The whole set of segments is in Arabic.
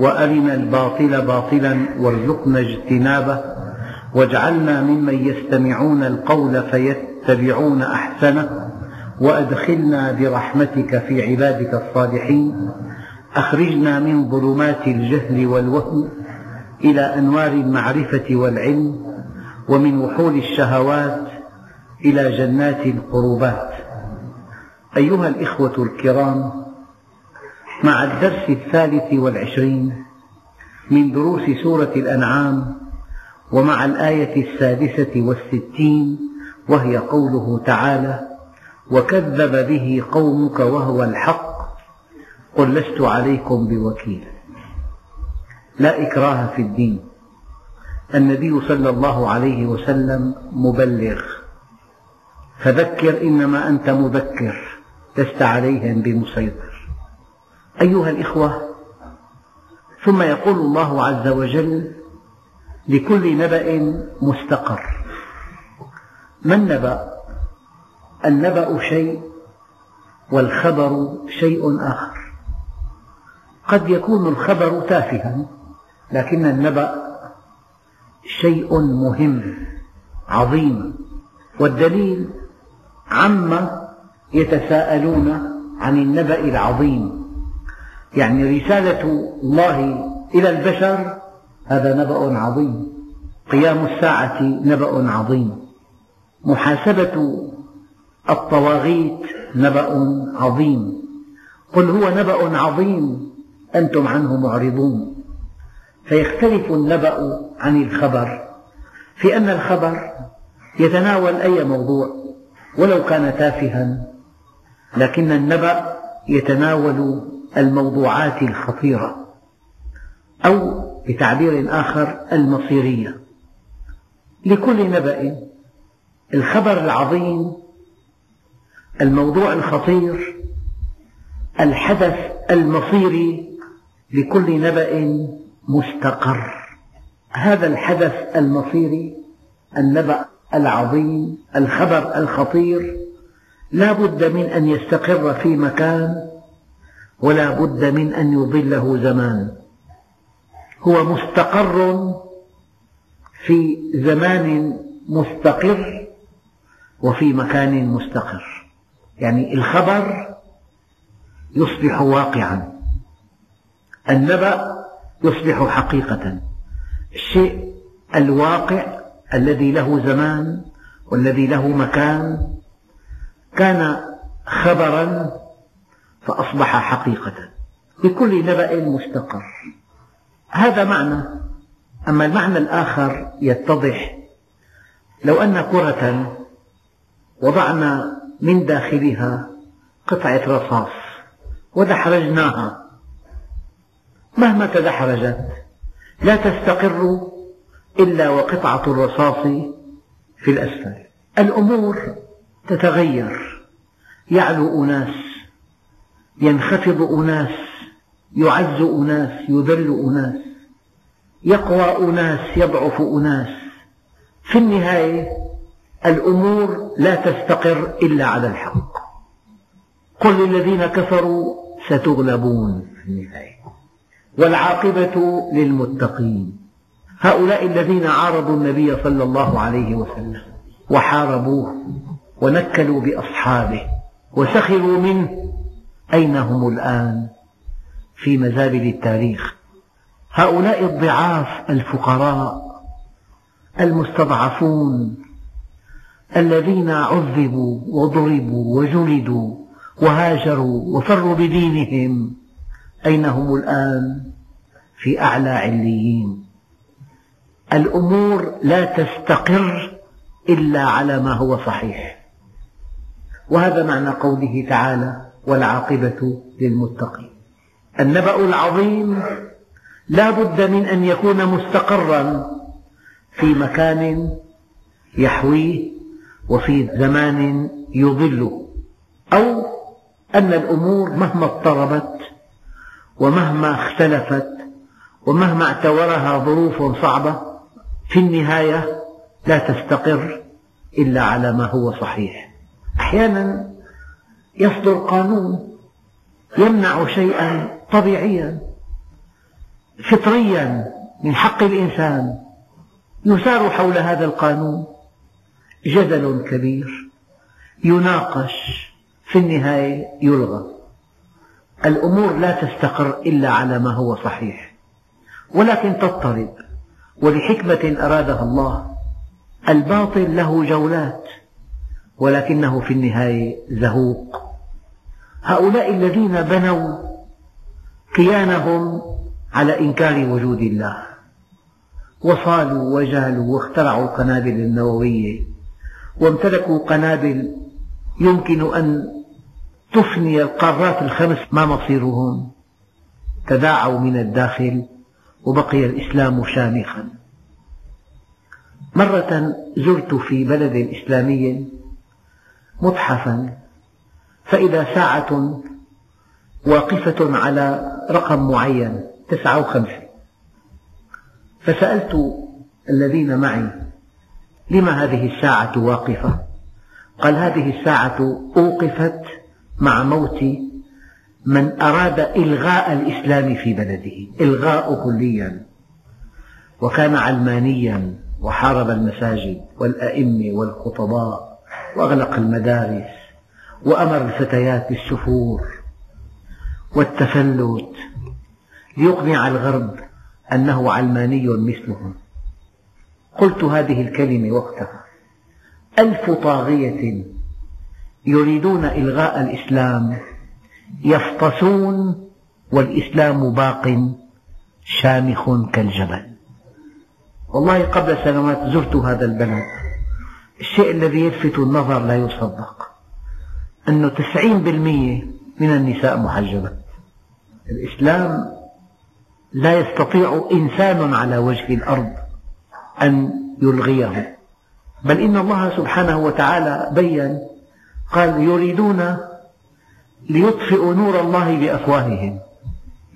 وأرنا الباطل باطلا وارزقنا اجتنابه واجعلنا ممن يستمعون القول فيتبعون أحسنه وأدخلنا برحمتك في عبادك الصالحين. أخرجنا من ظلمات الجهل والوهم إلى أنوار المعرفة والعلم ومن وحول الشهوات إلى جنات القربات. أيها الإخوة الكرام مع الدرس الثالث والعشرين من دروس سورة الأنعام ومع الآية السادسة والستين وهي قوله تعالى وكذب به قومك وهو الحق قل لست عليكم بوكيل. لا إكراه في الدين. النبي صلى الله عليه وسلم مبلغ. فذكر إنما أنت مذكر لست عليهم بمسيطر. أيها الإخوة ثم يقول الله عز وجل لكل نبأ مستقر. ما النبأ؟ النبأ شيء والخبر شيء آخر. قد يكون الخبر تافها لكن النبأ شيء مهم عظيم. والدليل عما يتساءلون عن النبأ العظيم. يعني رسالة الله إلى البشر هذا نبأ عظيم. قيام الساعة نبأ عظيم. محاسبة الطواغيت نبأ عظيم. قل هو نبأ عظيم أنتم عنه معرضون. فيختلف النبأ عن الخبر في أن الخبر يتناول أي موضوع ولو كان تافها لكن النبأ يتناول الموضوعات الخطيرة أو بتعبير آخر المصيرية. لكل نبأ الخبر العظيم الموضوع الخطير الحدث المصيري لكل نبأ مستقر. هذا الحدث المصيري النبأ العظيم الخبر الخطير لا بد من أن يستقر في مكان ولا بد من أن يضله زمان. هو مستقر في زمان مستقر وفي مكان مستقر. يعني الخبر يصبح واقعا. النبأ يصبح حقيقة. الشيء الواقع الذي له زمان والذي له مكان كان خبرا فأصبح حقيقة لكل نبأ مستقر هذا معنى. أما المعنى الآخر يتضح. لو أن كرة وضعنا من داخلها قطعة رصاص ودحرجناها. مهما تدحرجت لا تستقر إلا وقطعة الرصاص في الأسفل. الأمور تتغير. يعلو أناس ينخفض أناس يعز أناس يذل أناس يقوى أناس يضعف أناس. في النهاية الأمور لا تستقر إلا على الحق. قل للذين كفروا ستغلبون في النهاية. والعاقبة للمتقين. هؤلاء الذين عارضوا النبي صلى الله عليه وسلم وحاربوه ونكلوا بأصحابه وسخروا منه أين هم الآن في مزابل التاريخ؟ هؤلاء الضعاف الفقراء المستضعفون الذين عذبوا وضربوا وجلدوا وهاجروا وفروا بدينهم أين هم الآن في أعلى عليين؟ الأمور لا تستقر إلا على ما هو صحيح. وهذا معنى قوله تعالى والعاقبة للمتقين. النبأ العظيم لا بد من أن يكون مستقرا في مكان يحويه وفي زمان يضله أو أن الأمور مهما اضطربت ومهما اختلفت ومهما اعتورها ظروف صعبة في النهاية لا تستقر إلا على ما هو صحيح. أحيانا يصدر قانون يمنع شيئا طبيعيا فطريا من حق الإنسان يثار حول هذا القانون جدل كبير يناقش في النهاية يلغى. الأمور لا تستقر إلا على ما هو صحيح ولكن تضطرب ولحكمة أرادها الله الباطل له جولات ولكنه في النهاية زهوق. هؤلاء الذين بنوا كيانهم على إنكار وجود الله. وصالوا وجالوا واخترعوا القنابل النووية وامتلكوا قنابل يمكن أن تفني القارات الخمس ما مصيرهم. تداعوا من الداخل وبقي الإسلام شامخا. مرة زرت في بلد إسلامي متحفا فإذا ساعة واقفة على رقم معين تسعة وخمسة. فسألت الذين معي لما هذه الساعة واقفة؟ قال هذه الساعة أوقفت مع موت من أراد إلغاء الإسلام في بلده إلغاء كليا وكان علمانيا وحارب المساجد والأئمة والخطباء. وأغلق المدارس وأمر الفتيات بالسفور والتفلت ليقنع الغرب أنه علماني مثلهم. قلت هذه الكلمة وقتها. ألف طاغية يريدون إلغاء الإسلام يفطسون والإسلام باق شامخ كالجبل. والله قبل سنوات زرت هذا البلد. الشيء الذي يلفت النظر لا يصدق. أن تسعين بالمئة من النساء محجبات الإسلام لا يستطيع إنسان على وجه الأرض أن يلغيه. بل إن الله سبحانه وتعالى بين قال يريدون ليطفئوا نور الله بأفواههم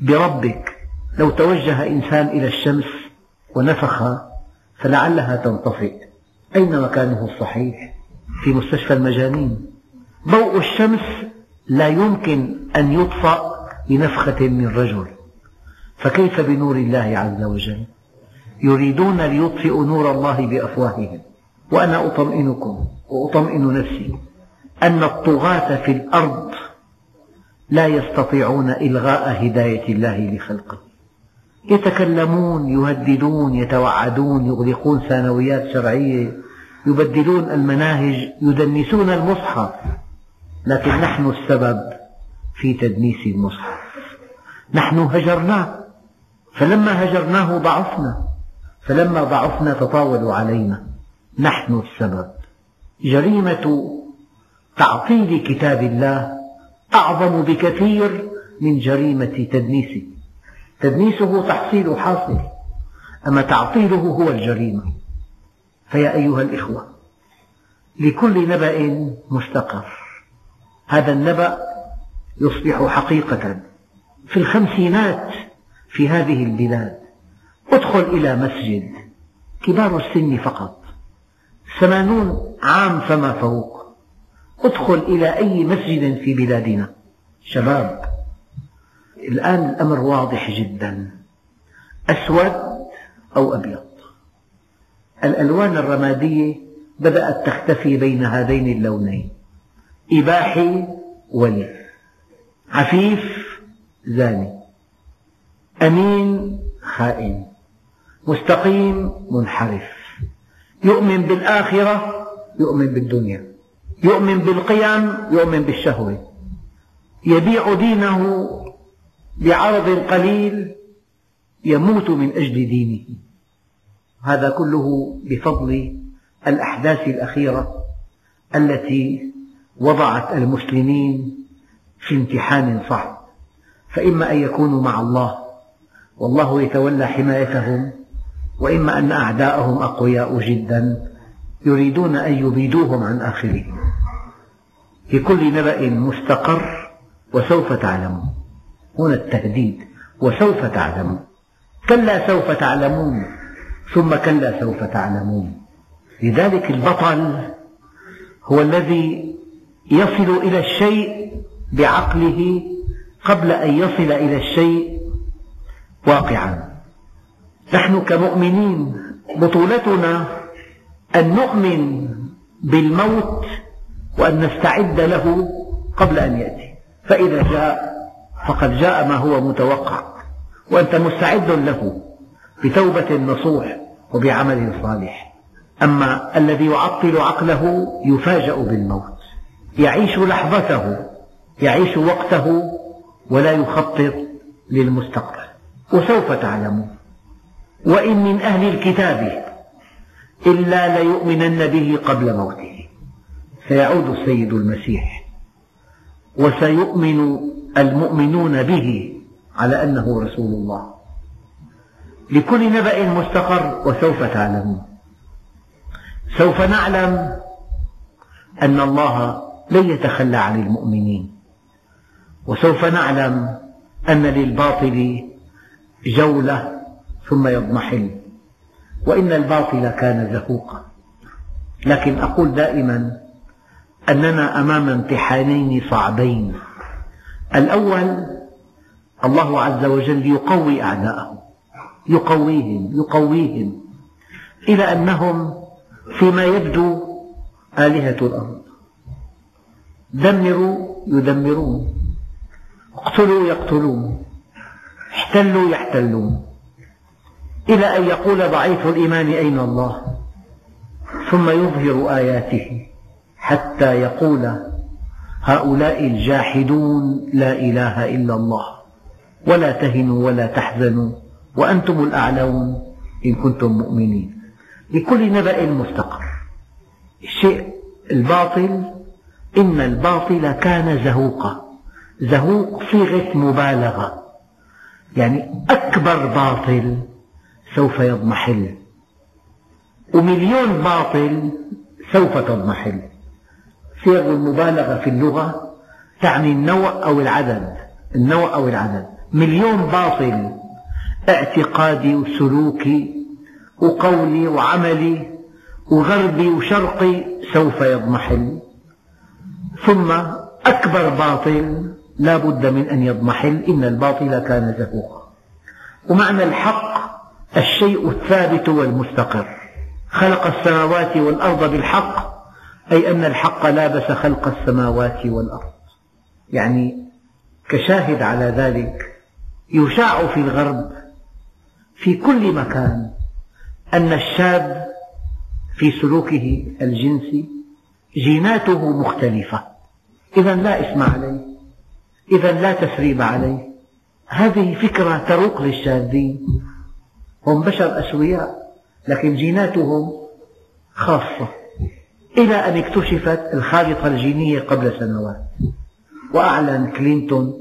بربك. لو توجه إنسان إلى الشمس ونفخ فلعلها تنطفئ. أين مكانه الصحيح؟ في مستشفى المجانين؟ ضوء الشمس لا يمكن أن يطفأ بنفخة من رجل. فكيف بنور الله عز وجل؟ يريدون ليطفئوا نور الله بأفواههم. وأنا أطمئنكم وأطمئن نفسي أن الطغاة في الأرض لا يستطيعون إلغاء هداية الله لخلقه. يتكلمون يهددون يتوعدون يغلقون ثانويات شرعية يبدلون المناهج يدنسون المصحف. لكن نحن السبب في تدنيس المصحف. نحن هجرناه فلما هجرناه ضعفنا. فلما ضعفنا تطاولوا علينا. نحن السبب. جريمة تعطيل كتاب الله أعظم بكثير من جريمة تدنيسه تدنيسه تحصيل حاصل أما تعطيله هو الجريمة. فيا أيها الإخوة لكل نبأ مستقر. هذا النبأ يصبح حقيقة في الخمسينات في هذه البلاد. ادخل إلى مسجد كبار السن فقط ثمانون عام فما فوق. ادخل إلى أي مسجد في بلادنا. شباب الآن الأمر واضح جدا. أسود أو أبيض. الألوان الرمادية بدأت تختفي بين هذين اللونين. إباحي ولي. عفيف زاني. أمين خائن. مستقيم منحرف. يؤمن بالآخرة يؤمن بالدنيا. يؤمن بالقيم يؤمن بالشهوة. يبيع دينه بعرض قليل يموت من أجل دينه. هذا كله بفضل الأحداث الأخيرة التي وضعت المسلمين في امتحان صعب. فإما أن يكونوا مع الله والله يتولى حمايتهم وإما أن أعداءهم أقوياء جدا يريدون أن يبيدوهم عن آخرهم في كل نبأ مستقر وسوف تعلمون. هنا التهديد وسوف تعلمون. كلا سوف تعلمون ثم كلا سوف تعلمون. لذلك البطل هو الذي يصل إلى الشيء بعقله قبل أن يصل إلى الشيء واقعا. نحن كمؤمنين بطولتنا أن نؤمن بالموت وأن نستعد له قبل أن يأتي. فإذا جاء فقد جاء ما هو متوقع وأنت مستعد له بتوبة نصوح وبعمل صالح. أما الذي يعطل عقله يفاجأ بالموت يعيش لحظته يعيش وقته ولا يخطط للمستقبل. وسوف تعلمون وإن من أهل الكتاب إلا ليؤمنن به قبل موته. سيعود السيد المسيح وسيؤمن المؤمنون به على أنه رسول الله. لكل نبأ مستقر وسوف تعلمون سوف نعلم أن الله لن يتخلى عن المؤمنين. وسوف نعلم أن للباطل جولة ثم يضمحل. وإن الباطل كان زهوقا. لكن أقول دائما أننا أمام امتحانين صعبين. الأول الله عز وجل يقوي أعداءه يقويهم يقويهم إلى أنهم فيما يبدو آلهة الأرض. دمروا يدمرون اقتلوا يقتلون احتلوا يحتلون. إلى أن يقول ضعيف الإيمان أين الله؟ ثم يظهر آياته حتى يقول هؤلاء الجاحدون لا إله إلا الله. ولا تهنوا ولا تحزنوا وأنتم الأعلون إن كنتم مؤمنين. لكل نبأ مستقر الشيء الباطل إن الباطل كان زهوقا. زهوق صيغة مبالغة. يعني أكبر باطل سوف يضمحل. ومليون باطل سوف تضمحل. صيغ المبالغة في اللغة تعني النوع أو العدد النوع أو العدد. مليون باطل اعتقادي وسلوكي وقولي وعملي وغربي وشرقي سوف يضمحل. ثم أكبر باطل لا بد من أن يضمحل إن الباطل كان زهوقا. ومعنى الحق الشيء الثابت والمستقر. خلق السماوات والأرض بالحق أي أن الحق لابس خلق السماوات والأرض. يعني كشاهد على ذلك يشاع في الغرب في كل مكان أن الشاب في سلوكه الجنسي جيناته مختلفة. إذا لا إثم عليه. إذا لا تسريب عليه. هذه فكرة تروق للشاذين. هم بشر أسوياء لكن جيناتهم خاصة. إلى أن اكتشفت الخارطة الجينية قبل سنوات. وأعلن كلينتون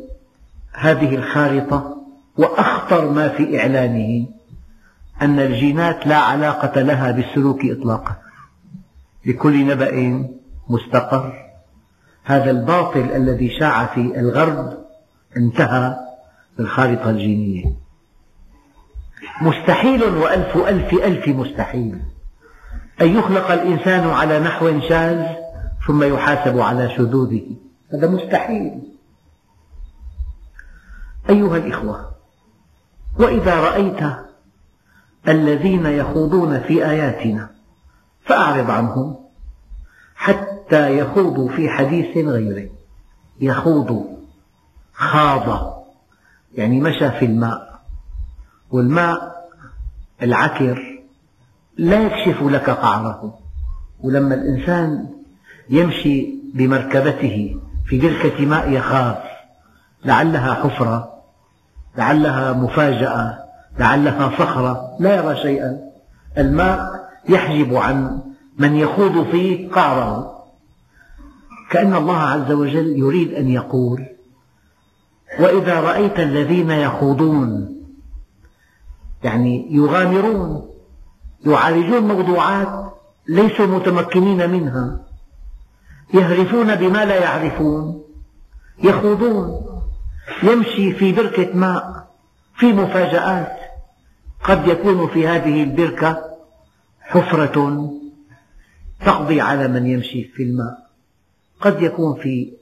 هذه الخارطة وأخطر ما في إعلانه أن الجينات لا علاقة لها بالسلوك إطلاقا. لكل نبأ مستقر هذا الباطل الذي شاع في الغرب انتهى بالخارطة الجينية. مستحيل وألف ألف ألف مستحيل. أن يخلق الإنسان على نحو شاذ ثم يحاسب على شذوذه. هذا مستحيل. أيها الإخوة وإذا رأيت الذين يخوضون في آياتنا فأعرض عنهم حتى يخوضوا في حديث غيره. يخوض خاض يعني مشى في الماء والماء العكر لا يكشف لك قعره ولما الإنسان يمشي بمركبته في بركة ماء يخاف لعلها حفرة لعلها مفاجأة لعلها صخرة لا يرى شيئا. الماء يحجب عن من يخوض فيه قعره. كأن الله عز وجل يريد أن يقول وإذا رأيت الذين يخوضون يعني يغامرون يعالجون موضوعات ليسوا متمكنين منها. يهرفون بما لا يعرفون. يخوضون. يمشي في بركة ماء في مفاجآت. قد يكون في هذه البركة حفرة تقضي على من يمشي في الماء. قد يكون في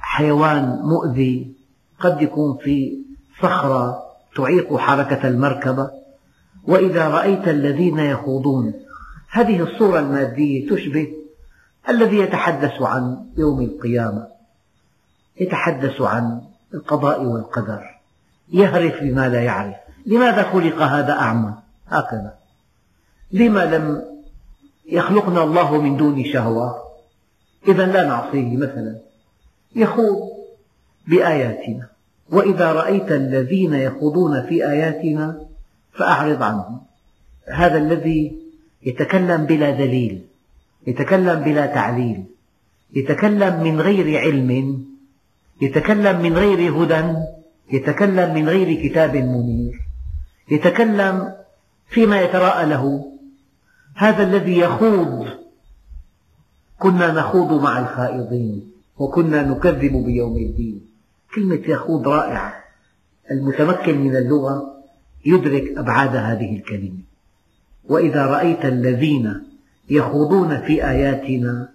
حيوان مؤذي. قد يكون في صخرة تعيق حركة المركبة. وإذا رأيت الذين يخوضون. هذه الصورة المادية تشبه الذي يتحدث عن يوم القيامة يتحدث عن القضاء والقدر يهرف بما لا يعرف. لماذا خلق هذا أعمى؟ هكذا. لما لم يخلقنا الله من دون شهوة؟ إذا لا نعصيه مثلا. يخوض بآياتنا. وإذا رأيت الذين يخوضون في آياتنا فأعرض عنهم. هذا الذي يتكلم بلا دليل يتكلم بلا تعليل يتكلم من غير علم يتكلم من غير هدى يتكلم من غير كتاب منير يتكلم فيما يتراءى له هذا الذي يخوض. كنا نخوض مع الخائضين وكنا نكذب بيوم الدين. كلمة يخوض رائعة المتمكن من اللغة يدرك أبعاد هذه الكلمة. وإذا رأيت الذين يخوضون في آياتنا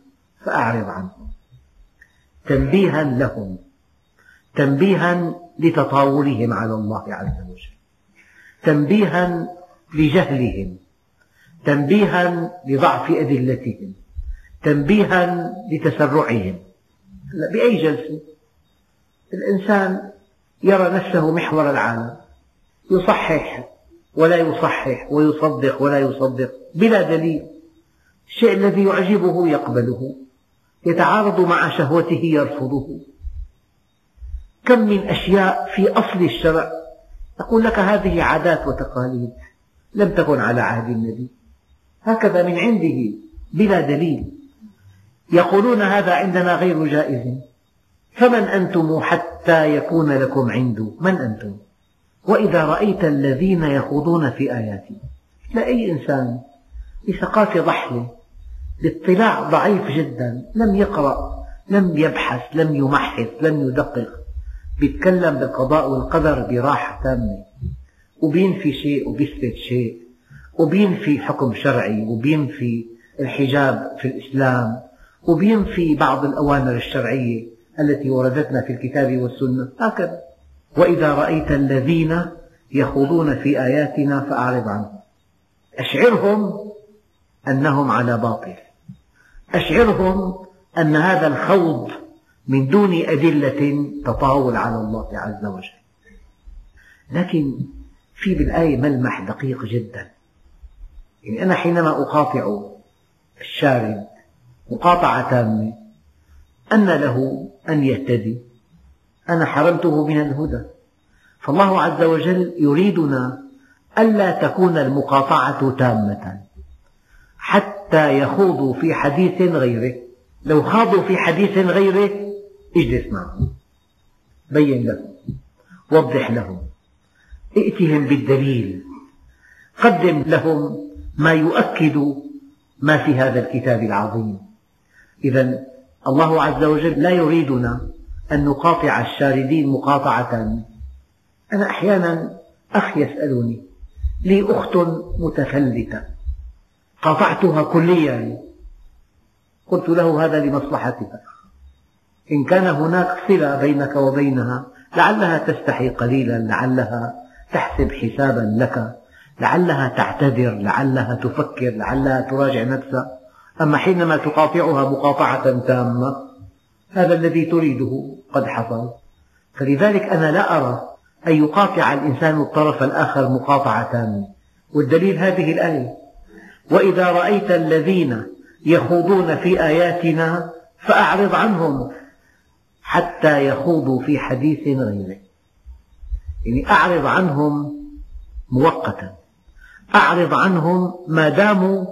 فأعرض عنهم. تنبيها لهم. تنبيها لتطاولهم على الله عز وجل. تنبيها لجهلهم. تنبيها لضعف أدلتهم. تنبيها لتسرعهم. بأي جلسة؟ الإنسان يرى نفسه محور العالم. يصحح ولا يصحح ويصدق ولا يصدق بلا دليل. الشيء الذي يعجبه يقبله يتعارض مع شهوته يرفضه. كم من أشياء في أصل الشرع أقول لك هذه عادات وتقاليد لم تكن على عهد النبي. هكذا من عنده بلا دليل. يقولون هذا عندنا غير جائز. فمن أنتم حتى يكون لكم عنده من أنتم؟ وإذا رأيت الذين يخوضون في آياتنا لا أي إنسان؟ بثقافة ضحلة باطلاع ضعيف جدا لم يقرأ لم يبحث لم يمحص لم يدقق. بيتكلم بالقضاء والقدر براحة تامة. وبينفي شيء وبيثبت شيء. وبينفي حكم شرعي وبينفي الحجاب في الإسلام. وبينفي بعض الأوامر الشرعية التي وردتنا في الكتاب والسنة. هكذا. وإذا رأيت الذين يخوضون في آياتنا فأعرض عنهم. أشعرهم أنهم على باطل. أشعرهم أن هذا الخوض من دون أدلة تطاول على الله عز وجل. لكن في بالآية ملمح دقيق جدا. يعني أنا حينما أقاطع الشارد مقاطعة تامة أن له أن يهتدي. أنا حرمته من الهدى. فالله عز وجل يريدنا ألا تكون المقاطعة تامة. حتى يخوضوا في حديث غيره. لو خاضوا في حديث غيره اجلس معهم. بين لهم. وضح لهم. ائتهم بالدليل. قدم لهم ما يؤكد ما في هذا الكتاب العظيم. إذا الله عز وجل لا يريدنا أن نقاطع الشاردين مقاطعة. أنا أحيانا أخ يسألني لي أخت متفلتة قاطعتها كليا. قلت له هذا لمصلحتها إن كان هناك صلة بينك وبينها لعلها تستحي قليلا لعلها تحسب حسابا لك لعلها تعتذر لعلها تفكر لعلها تراجع نفسها. أما حينما تقاطعها مقاطعة تامة هذا الذي تريده. قد حصل فلذلك أنا لا أرى أن يقاطع الإنسان الطرف الآخر مقاطعة. تامة والدليل هذه الآية. وإذا رأيت الذين يخوضون في آياتنا فأعرض عنهم حتى يخوضوا في حديث غيره. يعني أعرض عنهم مؤقتا. أعرض عنهم ما داموا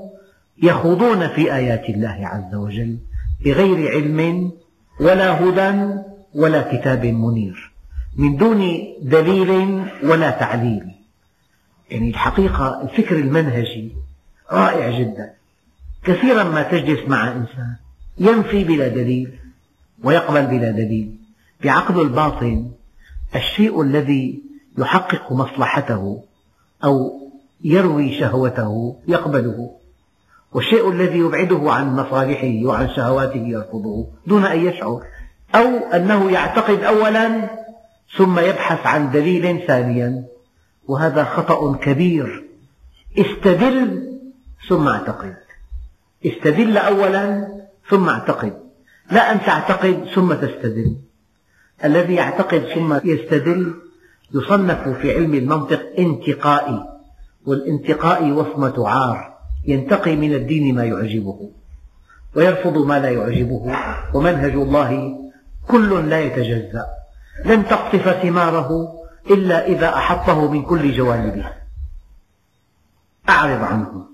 يخوضون في آيات الله عز وجل بغير علم ولا هدى ولا كتاب منير. من دون دليل ولا تعليل. يعني الحقيقة الفكر المنهجي رائع جدا. كثيرا ما تجلس مع إنسان ينفي بلا دليل ويقبل بلا دليل. بعقله الباطن الشيء الذي يحقق مصلحته أو يروي شهوته يقبله. والشيء الذي يبعده عن مصالحه وعن شهواته يرفضه دون أن يشعر. أو أنه يعتقد أولا ثم يبحث عن دليل ثانيا. وهذا خطأ كبير. استدل ثم اعتقد. استدل أولا ثم اعتقد. لا أن تعتقد ثم تستدل. الذي يعتقد ثم يستدل يصنف في علم المنطق انتقائي. والانتقائي وصمة عار. ينتقي من الدين ما يعجبه. ويرفض ما لا يعجبه. ومنهج الله كل لا يتجزأ. لن تقطف ثماره إلا إذا أحطه من كل جوانبه. أعرض عنه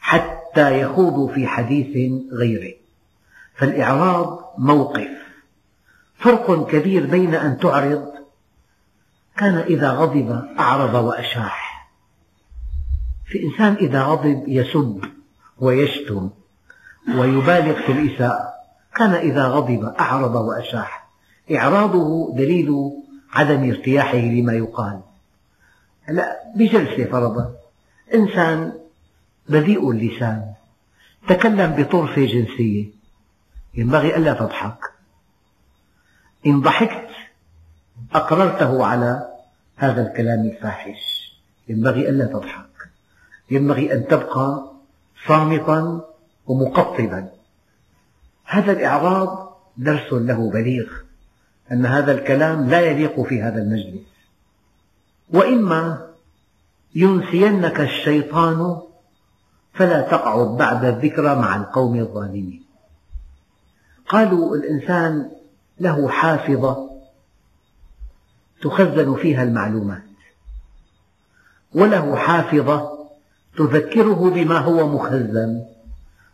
حتى يخوضوا في حديث غيره. فالإعراض موقف. فرق كبير بين أن تعرض كان إذا غضب أعرض وأشاح. في إنسان إذا غضب يسب ويشتم ويبالغ في الإساءة. كان إذا غضب أعرض وأشاح. إعراضه دليل عدم ارتياحه لما يقال. لا بجلسة فرضا إنسان بذيء اللسان. تكلم بطرفة جنسية. ينبغي ألا تضحك. إن ضحكت أقررته على هذا الكلام الفاحش. ينبغي ألا تضحك. ينبغي أن تبقى صامتا ومقطبا. هذا الإعراض درس له بليغ أن هذا الكلام لا يليق في هذا المجلس. وإما ينسينك الشيطان فلا تقعد بعد الذكرى مع القوم الظالمين. قالوا الإنسان له حافظة تخزن فيها المعلومات وله حافظة تذكره بما هو مخزن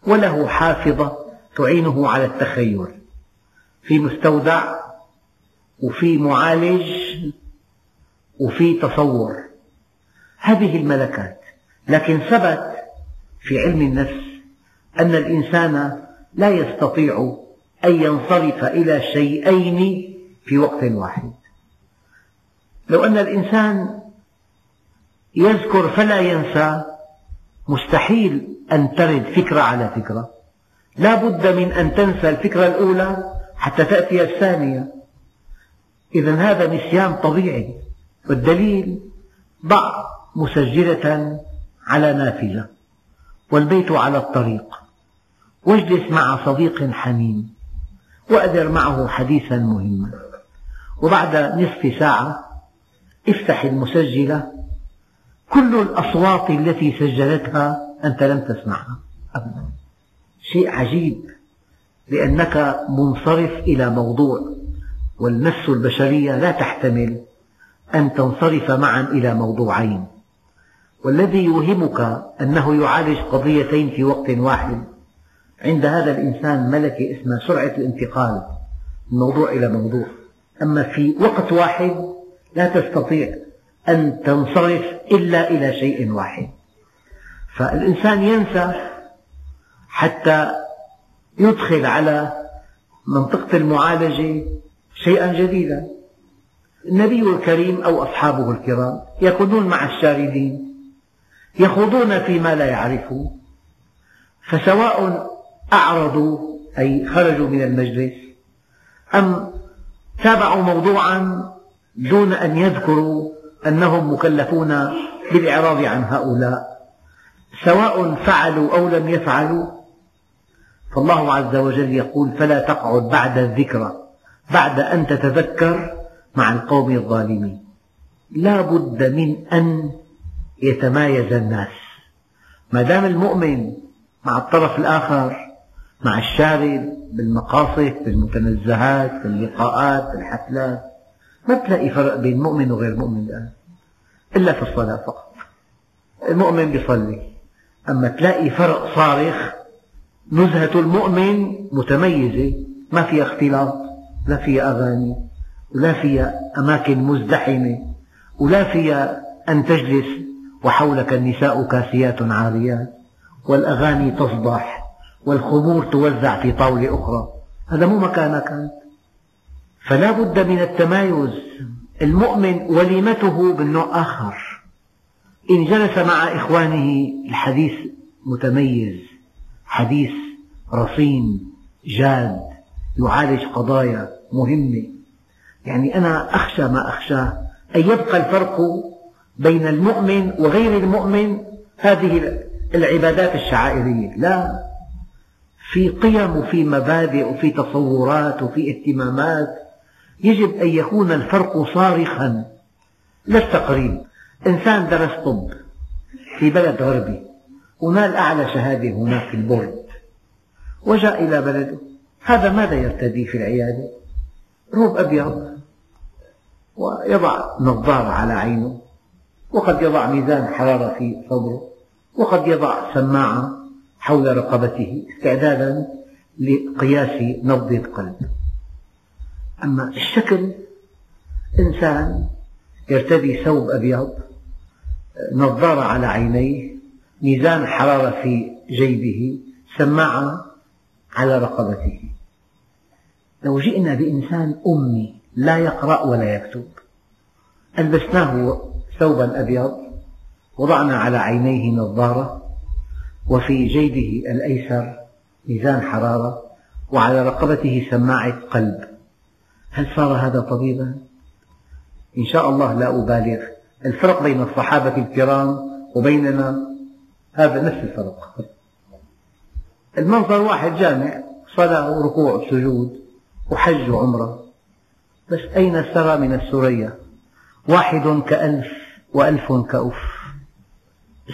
وله حافظة تعينه على التخيل. في مستودع وفي معالج وفي تصور. هذه الملكات. لكن ثبت في علم النفس أن الإنسان لا يستطيع أن ينصرف إلى شيئين في وقت واحد. لو أن الإنسان يذكر فلا ينسى مستحيل أن ترد فكرة على فكرة. لا بد من أن تنسى الفكرة الأولى حتى تأتي الثانية. إذا هذا نسيان طبيعي والدليل ضع مسجلة على نافذة والبيت على الطريق. واجلس مع صديق حميم وأدر معه حديثا مهما. وبعد نصف ساعة افتح المسجلة كل الأصوات التي سجلتها أنت لم تسمعها أبدا. شيء عجيب لأنك منصرف إلى موضوع والنفس البشرية لا تحتمل أن تنصرف معا إلى موضوعين. والذي يوهمك أنه يعالج قضيتين في وقت واحد. عند هذا الإنسان ملكة اسمها سرعة الانتقال من موضوع إلى موضوع. أما في وقت واحد لا تستطيع أن تنصرف إلا إلى شيء واحد. فالإنسان ينسى حتى يدخل على منطقة المعالجة شيئا جديدا. النبي الكريم أو أصحابه الكرام يكونون مع الشاردين يخوضون فيما لا يعرفون فسواء أعرضوا أي خرجوا من المجلس أم تابعوا موضوعا دون أن يذكروا أنهم مكلفون بالإعراض عن هؤلاء سواء فعلوا أو لم يفعلوا. فالله عز وجل يقول فلا تقعد بعد الذكرى بعد أن تتذكر مع القوم الظالمين. لا بد من أن يتمايز الناس. ما دام المؤمن مع الطرف الآخر مع الشارد بالمقاصد بالمتنزهات باللقاءات بالحفلات ما تلاقي فرق بين مؤمن وغير مؤمن الآن إلا في الصلاة فقط. المؤمن يصلي أما تلاقي فرق صارخ نزهة المؤمن متميزة. ما فيها اختلاط لا فيها أغاني ولا فيها أماكن مزدحمة ولا فيها أن تجلس وحولك النساء كاسيات عاريات. والأغاني تصدح والخمور توزع في طاولة أخرى. هذا مو مكانك أنت. فلا بد من التمايز. المؤمن وليمته من نوع آخر. إن جلس مع إخوانه الحديث متميز. حديث رصين جاد يعالج قضايا مهمة. يعني أنا أخشى ما أخشاه أن يبقى الفرق بين المؤمن وغير المؤمن هذه العبادات الشعائرية. لا في قيم وفي مبادئ وفي تصورات وفي اهتمامات يجب أن يكون الفرق صارخا. لا إنسان درس طب في بلد غربي. ونال أعلى شهادة هناك في البورد وجاء إلى بلده. هذا ماذا يرتدي في العيادة؟ روب أبيض ويضع نظارة على عينه وقد يضع ميزان حرارة في صدره وقد يضع سماعة حول رقبته استعدادا لقياس نبضة قلب. أما الشكل إنسان يرتدي ثوب أبيض نظارة على عينيه ميزان حرارة في جيبه سماعة على رقبته. لو جئنا بإنسان أمي لا يقرأ ولا يكتب ألبسناه ثوبا أبيض وضعنا على عينيه نظارة وفي جيبه الأيسر ميزان حرارة وعلى رقبته سماعة قلب. هل صار هذا طبيبا؟ إن شاء الله لا أبالغ. الفرق بين الصحابة الكرام وبيننا هذا نفس الفرق. المنظر واحد جامع صلاة وركوع وسجود وحج وعمرة. بس أين الثرى من الثريا واحد كألف وألف كأف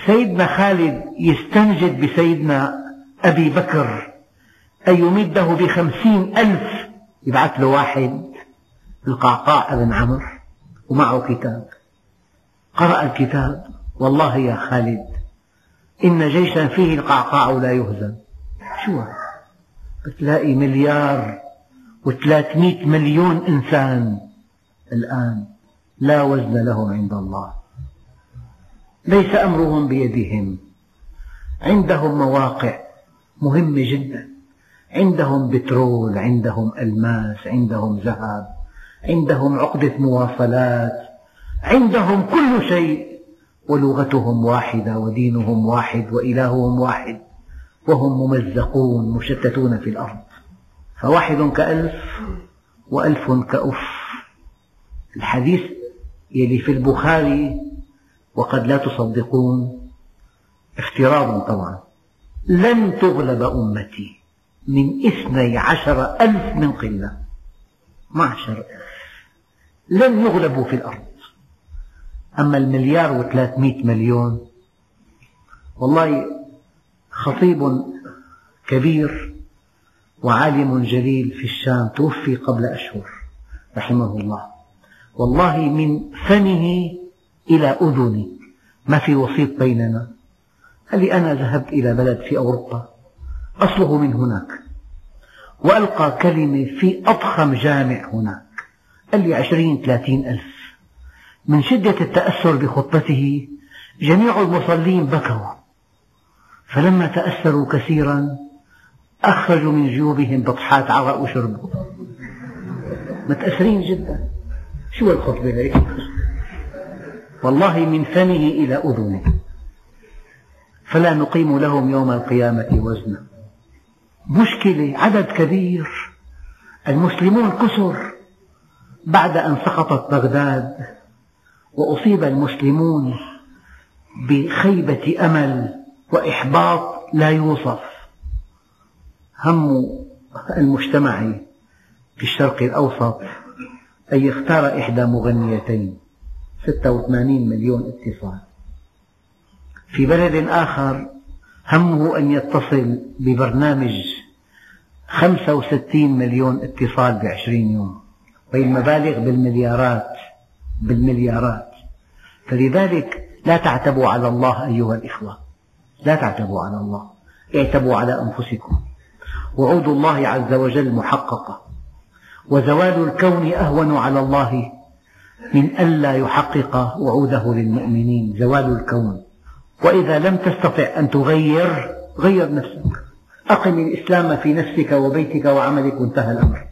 سيدنا خالد يستنجد بسيدنا أبي بكر. أن يمده بخمسين ألف. يبعث له واحد القعقاع بن عمرو ومعه كتاب. قرأ الكتاب. والله يا خالد إن جيشا فيه القعقاع لا يهزم. شو بتلاقي مليار وثلاثمئة مليون إنسان الآن لا وزن لهم عند الله. ليس أمرهم بيدهم. عندهم مواقع مهمة جدا. عندهم بترول عندهم ألماس عندهم ذهب عندهم عقدة مواصلات عندهم كل شيء. ولغتهم واحدة ودينهم واحد وإلههم واحد وهم ممزقون مشتتون في الأرض. فواحد كألف وألف كأف. الحديث يلي في البخاري وقد لا تصدقون افتراض طبعا. لن تغلب أمتي من اثني عشر ألف من قلة. معشر ألف. لن يغلبوا في الأرض. أما المليار وثلاثمئة مليون والله خطيب كبير وعالم جليل في الشام توفي قبل أشهر رحمه الله. والله من فمه إلى أذني ما في وسيط بيننا. قال لي أنا ذهبت إلى بلد في أوروبا أصله من هناك. وألقى كلمة في أضخم جامع هناك. قال لي عشرين ثلاثين ألف. من شدة التأثر بخطبته جميع المصلين بكوا. فلما تأثروا كثيرا أخرجوا من جيوبهم بطحات عرق وشربوا متأثرين جدا. شو الخطبة هيك والله من فمه إلى أذنه. فلا نقيم لهم يوم القيامة وزنا. مشكلة عدد كبير. المسلمون كثر بعد أن سقطت بغداد. وأصيب المسلمون بخيبة أمل وإحباط لا يوصف. هم المجتمع في الشرق الأوسط أن يختار إحدى مغنيتين 86 مليون اتصال. في بلد آخر همه أن يتصل ببرنامج 65 مليون اتصال بعشرين يوم. وهي المبالغ بالمليارات بالمليارات. فلذلك لا تعتبوا على الله أيها الإخوة. لا تعتبوا على الله. اعتبوا على أنفسكم. وعود الله عز وجل محققة. وزوال الكون أهون على الله من ألا يحقق وعوده للمؤمنين. زوال الكون. وإذا لم تستطع أن تغير غير نفسك. أقم الإسلام في نفسك وبيتك وعملك وانتهى الأمر.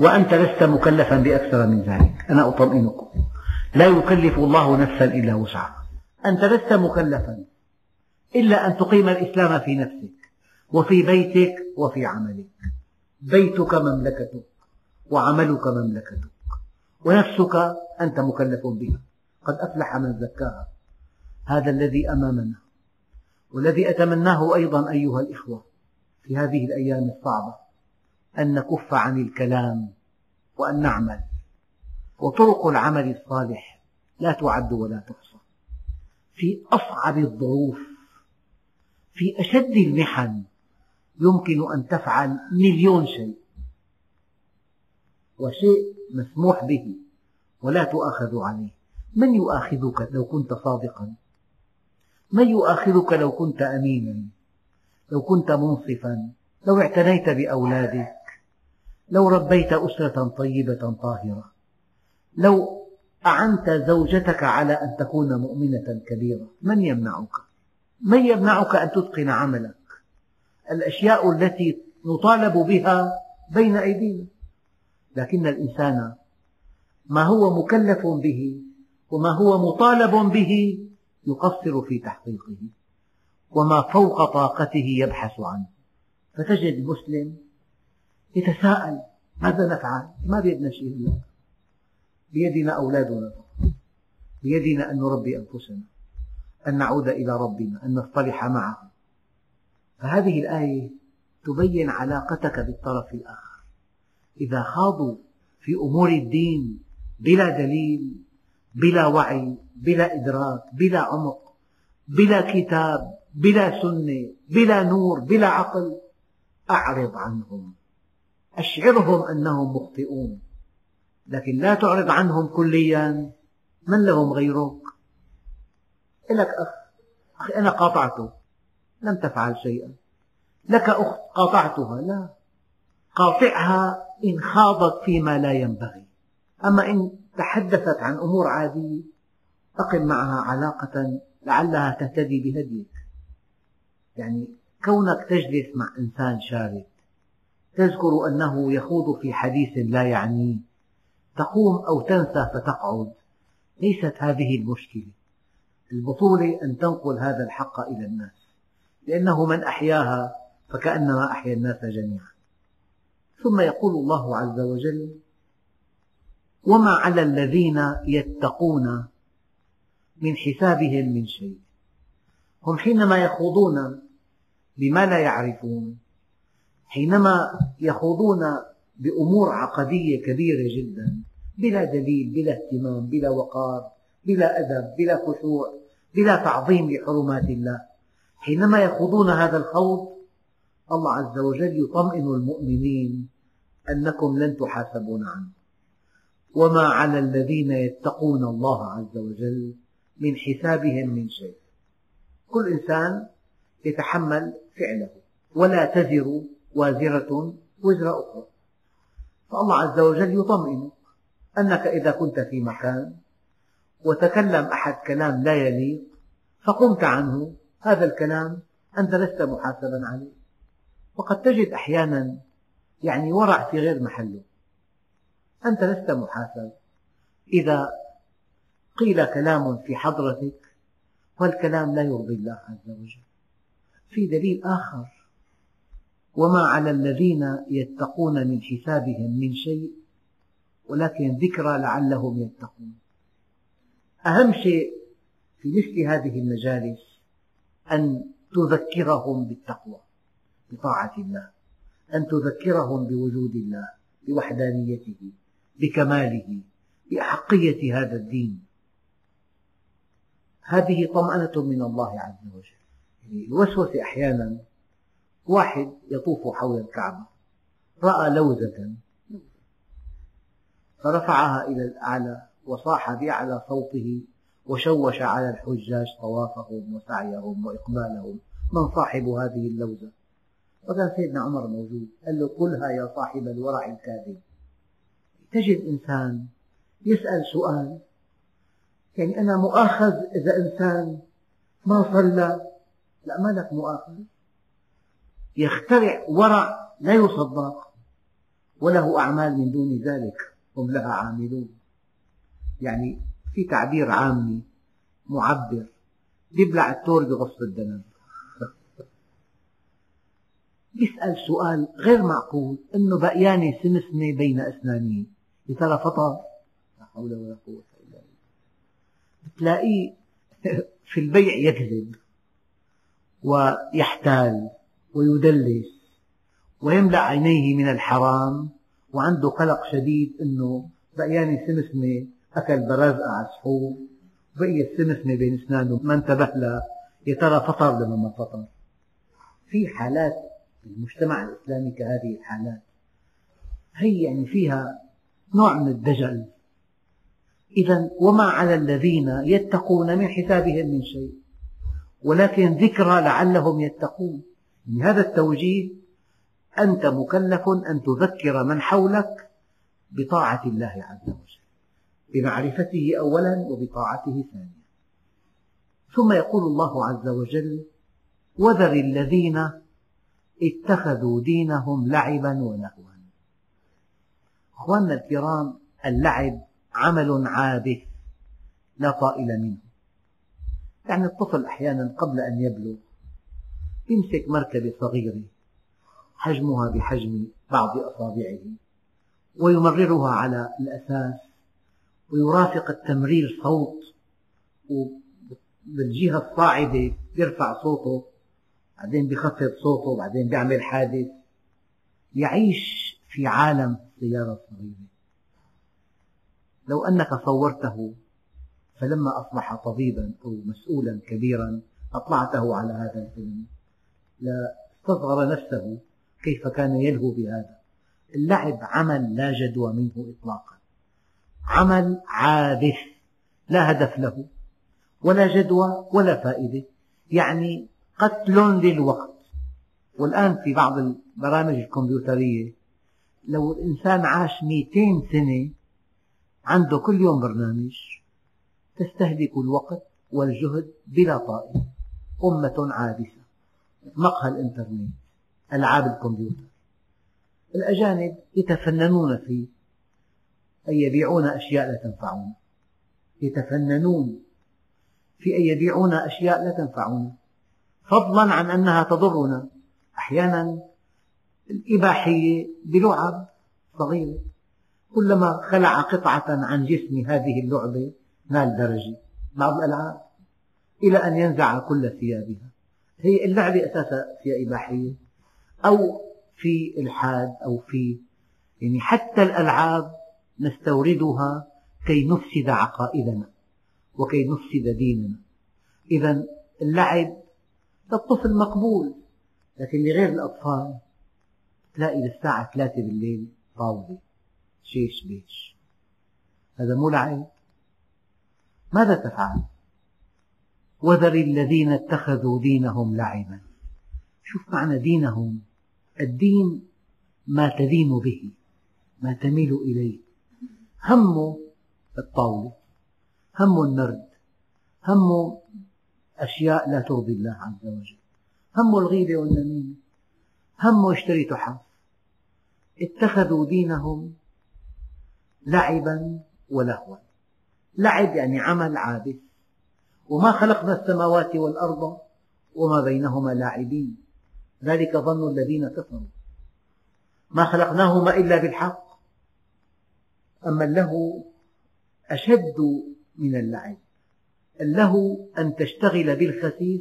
وأنت لست مكلفا بأكثر من ذلك. أنا أطمئنكم. لا يكلف الله نفسا إلا وسعها. أنت لست مكلفا إلا أن تقيم الإسلام في نفسك وفي بيتك وفي عملك. بيتك مملكتك وعملك مملكتك ونفسك أنت مكلف بها. قد أفلح من زكاها. هذا الذي أمامنا والذي أتمناه أيضا أيها الإخوة في هذه الأيام الصعبة أن نكف عن الكلام وأن نعمل. وطرق العمل الصالح لا تعد ولا تحصى. في أصعب الظروف في أشد المحن يمكن أن تفعل مليون شيء. وشيء مسموح به ولا تؤاخذ عليه. من يؤاخذك لو كنت صادقا؟ من يؤاخذك لو كنت أمينا؟ لو كنت منصفا؟ لو اعتنيت بأولادك؟ لو ربيت أسرة طيبة طاهرة؟ لو أعنت زوجتك على أن تكون مؤمنة كبيرة من يمنعك؟ من يمنعك أن تتقن عملك؟ الأشياء التي نطالب بها بين أيدينا. لكن الإنسان ما هو مكلف به وما هو مطالب به يقصر في تحقيقه وما فوق طاقته يبحث عنه. فتجد المسلم يتساءل ماذا نفعل؟ ما بيدنا شيء هلا بيدنا أولادنا. بيدنا أن نربي أنفسنا. أن نعود إلى ربنا. أن نصطلح معه. فهذه الآية تبين علاقتك بالطرف الآخر. إذا خاضوا في أمور الدين بلا دليل بلا وعي بلا إدراك بلا عمق بلا كتاب بلا سنة بلا نور بلا عقل أعرض عنهم. أشعرهم أنهم مخطئون. لكن لا تعرض عنهم كليا. من لهم غيرك؟ لك أخ. أخي أنا قاطعته. لم تفعل شيئا. لك أخت قاطعتها؟ لا. قاطعها إن خاضت فيما لا ينبغي. أما إن تحدثت عن أمور عادية أقم معها علاقة لعلها تهتدي بهديك. يعني كونك تجلس مع إنسان شارد تذكر أنه يخوض في حديث لا يعنيه تقوم أو تنسى فتقعد. ليست هذه المشكلة. البطولة أن تنقل هذا الحق إلى الناس. لأنه من أحياها فكأنما أحيا الناس جميعا. ثم يقول الله عز وجل وما على الذين يتقون من حسابهم من شيء. هم حينما يخوضون بما لا يعرفون حينما يخوضون بأمور عقدية كبيرة جدا بلا دليل بلا اهتمام بلا وقار بلا أدب بلا خشوع بلا تعظيم لحرمات الله. حينما يخوضون هذا الخوض الله عز وجل يطمئن المؤمنين أنكم لن تحاسبون عنه. وما على الذين يتقون الله عز وجل من حسابهم من شيء. كل إنسان يتحمل فعله ولا تزر وازرة وزر أخرى. فالله عز وجل يطمئنك أنك إذا كنت في مكان وتكلم أحد كلام لا يليق فقمت عنه. هذا الكلام أنت لست محاسبا عليه. وقد تجد أحيانا يعني ورع في غير محله. أنت لست محاسب. إذا قيل كلام في حضرتك والكلام لا يرضي الله عز وجل. في دليل آخر. وما على الذين يتقون من حسابهم من شيء ولكن ذكرى لعلهم يتقون. أهم شيء في مثل هذه المجالس أن تذكرهم بالتقوى بطاعة الله أن تذكرهم بوجود الله بوحدانيته بكماله بأحقية هذا الدين. هذه طمأنة من الله عز وجل. الوسوسة أحيانا واحد يطوف حول الكعبة رأى لوزة فرفعها إلى الأعلى وصاح بأعلى صوته وشوش على الحجاج طوافهم وسعيهم وإقبالهم. من صاحب هذه اللوزة؟ وكان سيدنا عمر موجود. قال له قلها يا صاحب الورع الكاذب. تجد إنسان يسأل سؤال يعني أنا مؤاخذ إذا إنسان ما صلى؟ لا ما لك مؤاخذ يخترع ورع لا يصدق وله أعمال من دون ذلك. هم لها عاملون. يعني في تعبير عامي معبر. يبلع التور بغصب الذنب يسأل سؤال غير معقول أنه بقيانة سمسمة بين أسنانه يا ترى فطر لا حول ولا قوة إلا بالله. تلاقيه في البيع يكذب ويحتال ويدلس ويملأ عينيه من الحرام. وعنده قلق شديد أنه بقيانة سمسمة أكل برازقة على السحور بقي السمسمة بين أسنانه. ما انتبه لها يا ترى فطر ولا ما فطر؟ في حالات المجتمع الإسلامي كهذه الحالات. هي يعني فيها نوع من الدجل. إذا وما على الذين يتقون من حسابهم من شيء. ولكن ذكرى لعلهم يتقون. يعني هذا التوجيه أنت مكلف أن تذكر من حولك بطاعة الله عز وجل بمعرفته أولا وبطاعته ثانيا. ثم يقول الله عز وجل وذر الذين اتخذوا دينهم لعبا ولهوا. أخواننا الكرام اللعب عمل عابث لا طائل منه. يعني الطفل أحيانا قبل أن يبلغ يمسك مركبة صغيرة حجمها بحجم بعض أصابعه ويمررها على الأساس ويرافق التمرير صوت وبالجهة الصاعدة يرفع صوته بعدين بيخفض صوته بعدين بيعمل حادث. يعيش في عالم السيارة الصغيرة لو أنك صورته فلما أصبح طبيبا أو مسؤولا كبيرا أطلعته على هذا الفيلم. لاستصغر نفسه كيف كان يلهو بهذا؟ اللعب عمل لا جدوى منه إطلاقا. عمل عابث لا هدف له ولا جدوى ولا فائدة. يعني قتل للوقت. والآن في بعض البرامج الكمبيوترية لو الإنسان عاش 200 سنة عنده كل يوم برنامج تستهلك الوقت والجهد بلا طائل. أمة عابسة مقهى الإنترنت. ألعاب الكمبيوتر. الأجانب يتفننون في أن يبيعون أشياء لا تنفعنا يتفننون في أن يبيعون أشياء لا تنفعنا فضلا عن أنها تضرنا. أحيانا الإباحية بلعب صغيرة. كلما خلع قطعة عن جسم هذه اللعبة نال درجة بعض الألعاب إلى أن ينزع كل ثيابها. هي اللعبة أساسا فيها إباحية. أو في إلحاد أو في يعني حتى الألعاب نستوردها كي نفسد عقائدنا وكي نفسد ديننا. إذا اللعب للطفل مقبول لكن لغير الأطفال تلاقي للساعة ثلاثة بالليل طاولة شيش بيش. هذا مو لعب. ماذا تفعل؟ وذر الذين اتخذوا دينهم لعبا. شوف معنى دينهم. الدين ما تدين به ما تميل إليه. همه الطاولة همه النرد همه أشياء لا ترضي الله عز وجل. همه الغيبة والنميمة. همه يشتري تحف. اتخذوا دينهم لعبا ولهوا. لعب يعني عمل عابث. وما خلقنا السماوات والأرض وما بينهما لاعبين. ذلك ظن الذين كفروا. ما خلقناهما إلا بالحق. أما اللهو أشد من اللعب اللهو أن تشتغل بالخسيس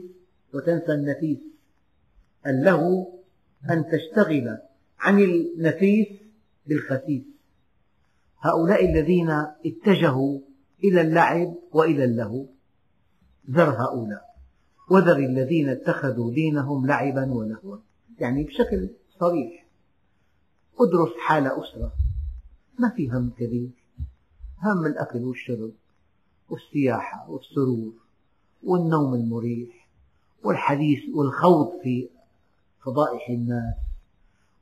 وتنسى النفيس. اللهو أن تشتغل عن النفيس بالخسيس. هؤلاء الذين اتجهوا إلى اللعب وإلى اللهو. ذر هؤلاء. وذر الذين اتخذوا دينهم لعبا ولهوا يعني بشكل صريح. ادرس حال أسرة. ما في هم كبير هم الأكل والشرب. والسياحة والسرور. والنوم المريح. والحديث والخوض في فضائح الناس.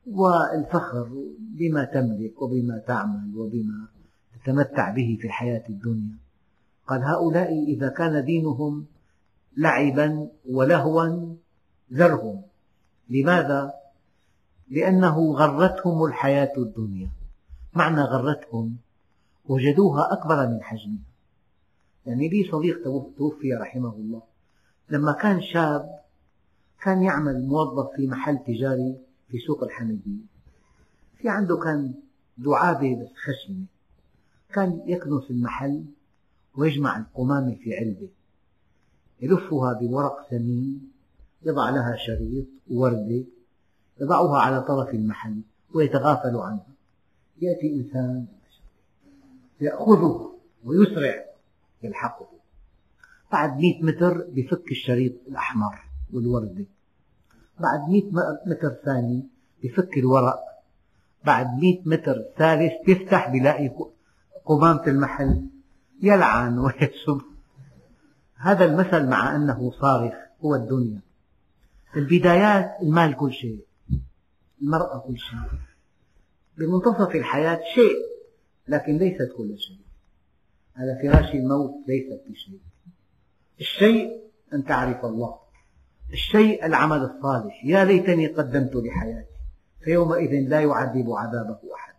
والفخر بما تملك وبما تعمل وبما تتمتع به في الحياة الدنيا. قال هؤلاء إذا كان دينهم لعبا ولهوا ذرهم. لماذا؟ لأنه غرتهم الحياة الدنيا. معنى غرتهم وجدوها أكبر من حجمها. يعني لي صديق توفي رحمه الله. لما كان شاب كان يعمل موظف في محل تجاري في سوق الحميدية. في عنده كان دعابة بس خشنة كان يكنس المحل ويجمع القمامة في علبة. يلفها بورق ثمين يضع لها شريط ووردة يضعها على طرف المحل ويتغافل عنها. يأتي إنسان يأخذه ويسرع يلحقه. بعد مئة متر بفك الشريط الأحمر والوردة بعد مئة متر ثاني بفك الورق. بعد مئة متر ثالث يفتح بلاقي قمامة المحل يلعن ويسب هذا المثل مع أنه صارخ هو الدنيا. البدايات المال كل شيء. المرأة كل شيء. بمنتصف الحياة شيء لكن ليست كل شيء. على فراش الموت ليست بشيء. الشيء أن تعرف الله. الشيء العمل الصالح. يا ليتني قدمت لحياتي فيومئذ لا يعذب عذابه أحد.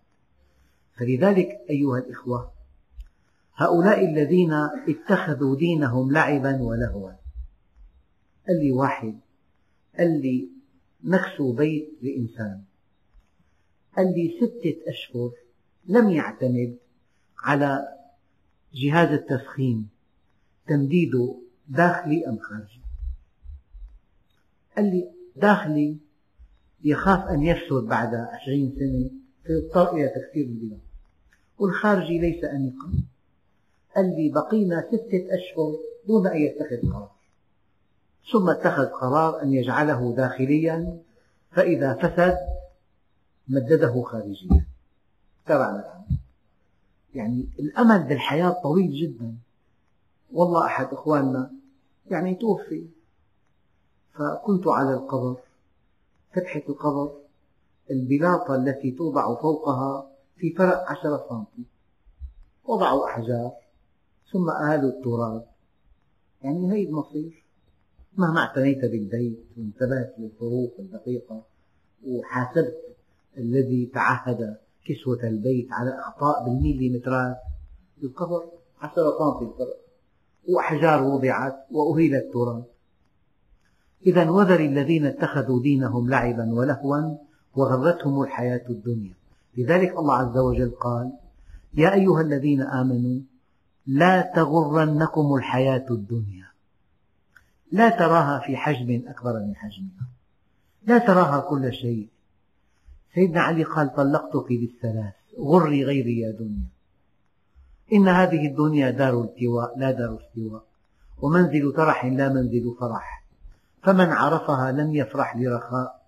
فلذلك أيها الإخوة هؤلاء الذين اتخذوا دينهم لعبا ولهوا. قال لي واحد قال لي نكسوا بيت لإنسان. قال لي ستة أشهر لم يعتمد على جهاز التسخين تمديده داخلي أم خارجي. قال لي داخلي يخاف أن يفسد بعد عشرين سنة فيضطر إلى تكسير البناء والخارجي ليس أنيقا قال لي بقينا ستة أشهر دون أن يتخذ قرار. ثم اتخذ قرار أن يجعله داخليا فإذا فسد مدده خارجيا. تبع يعني الأمل بالحياة طويل جدا. والله أحد إخواننا يعني توفي. فكنت على القبر فتحة القبر البلاطة التي توضع فوقها في فرق عشرة سنتي. وضعوا أحجار. ثم أهالوا التراب. يعني هي المصير. مهما اعتنيت بالبيت وانتبهت للفروق الدقيقة وحاسبت الذي تعهد كسوة البيت على أخطاء بالميليمترات القبر عشرة سنتي الفرق. وأحجار وضعت وأهيل التراب. إذا وذر الذين اتخذوا دينهم لعبا ولهوا وغرتهم الحياة الدنيا. لذلك الله عز وجل قال يا أيها الذين آمنوا لا تغرنكم الحياة الدنيا. لا تراها في حجم أكبر من حجمها. لا تراها كل شيء. سيدنا علي قال طلقتك بالثلاث غري غيري يا دنيا. إن هذه الدنيا دار التواء لا دار استواء. ومنزل ترح لا منزل فرح. فمن عرفها لم يفرح لرخاء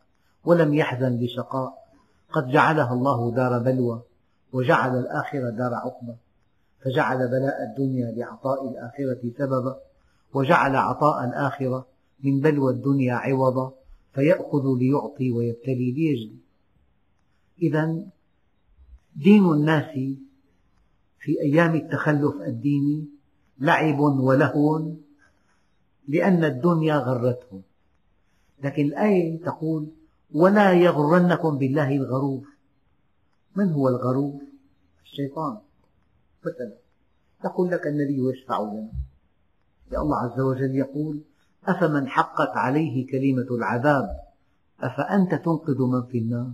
ولم يحزن لشقاء. قد جعلها الله دار بلوى وجعل الآخرة دار عقبة فجعل بلاء الدنيا لعطاء الآخرة سببا وجعل عطاء الآخرة من بلوى الدنيا عوضا فيأخذ ليعطي ويبتلي ليجزي إذا دين الناس في أيام التخلف الديني لعب ولهو لأن الدنيا غرتهم. لكن الآية تقول ولا يغرنكم بالله الغرور. من هو الغرور؟ الشيطان. مثلا يقول لك النبي يشفع لنا. يا الله عز وجل يقول أفمن حقت عليه كلمة العذاب أفأنت تنقذ من في النار؟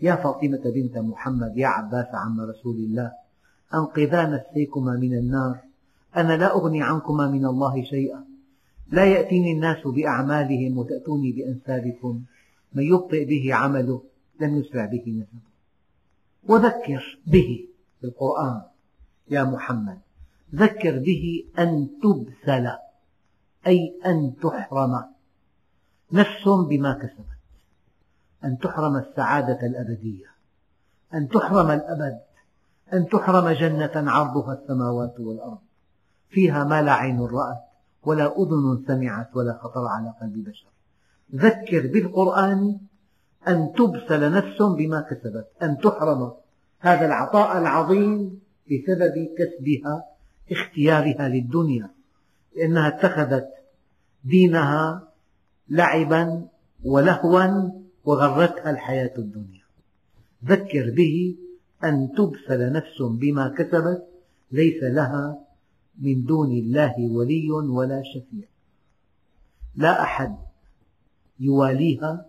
يا فاطمة بنت محمد يا عباس عم رسول الله أنقذا نفسيكما من النار. أنا لا أغني عنكما من الله شيئا. لا يأتيني الناس بأعمالهم وتأتوني بأنسابكم. من يبطئ به عمله لم يسرع به نسبه. وذكر به. بالقرآن يا محمد ذكر به أن تبسل أي أن تحرم. نفس بما كسبت. أن تحرم السعادة الأبدية. أن تحرم الأبد. أن تحرم جنة عرضها السماوات والأرض. فيها ما لا عين رأت ولا أذن سمعت ولا خطر على قلب بشر. ذكر بالقرآن أن تبسل نفس بما كسبت أن تحرم. هذا العطاء العظيم بسبب كسبها اختيارها للدنيا لأنها اتخذت دينها لعبا ولهوا وغرتها الحياة الدنيا. ذكر به أن تبسل نفس بما كسبت ليس لها من دون الله ولي ولا شفيع. لا أحد يواليها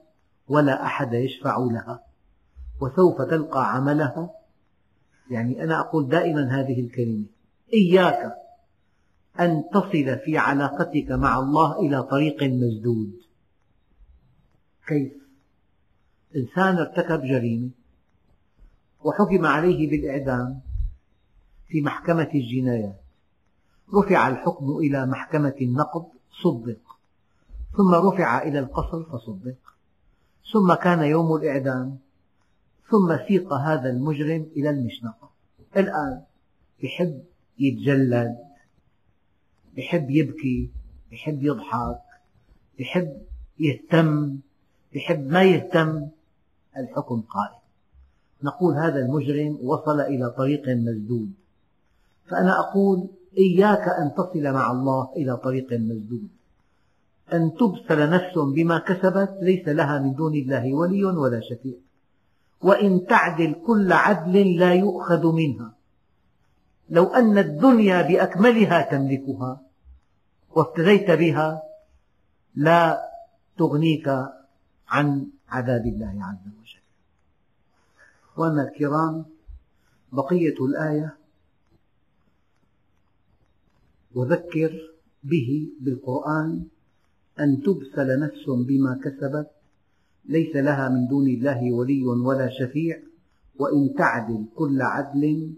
ولا أحد يشفع لها وسوف تلقى عملها يعني أنا أقول دائما هذه الكلمة. إياك أن تصل في علاقتك مع الله إلى طريق مسدود كيف؟ إنسان ارتكب جريمة وحكم عليه بالإعدام في محكمة الجنايات. رفع الحكم إلى محكمة النقض صدق. ثم رفع إلى القصر فصدق. ثم كان يوم الإعدام ثم سيق هذا المجرم إلى المشنقة. الآن يحب يتجلد يحب يبكي يحب يضحك يحب يهتم يحب ما يهتم. الحكم قائم. نقول هذا المجرم وصل إلى طريق مسدود. فأنا أقول إياك أن تصل مع الله إلى طريق مسدود. أن تبسل نفس بما كسبت ليس لها من دون الله ولي ولا شفيع. وإن تعدل كل عدل لا يؤخذ منها. لو أن الدنيا بأكملها تملكها وافتديت بها لا تغنيك عن عذاب الله عز وجل. وأنا الكرام بقية الآية وذكر به بالقرآن أن تبسل نفس بما كسبت ليس لها من دون الله ولي ولا شفيع وإن تعدل كل عدل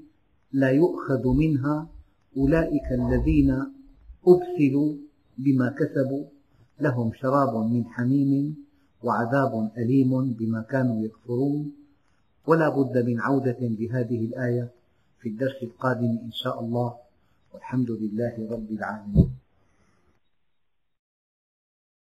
لا يؤخذ منها. أولئك الذين أبسلوا بما كسبوا لهم شراب من حميم وعذاب أليم بما كانوا يكفرون. ولا بد من عودة لهذه الآية في الدرس القادم إن شاء الله. والحمد لله رب العالمين.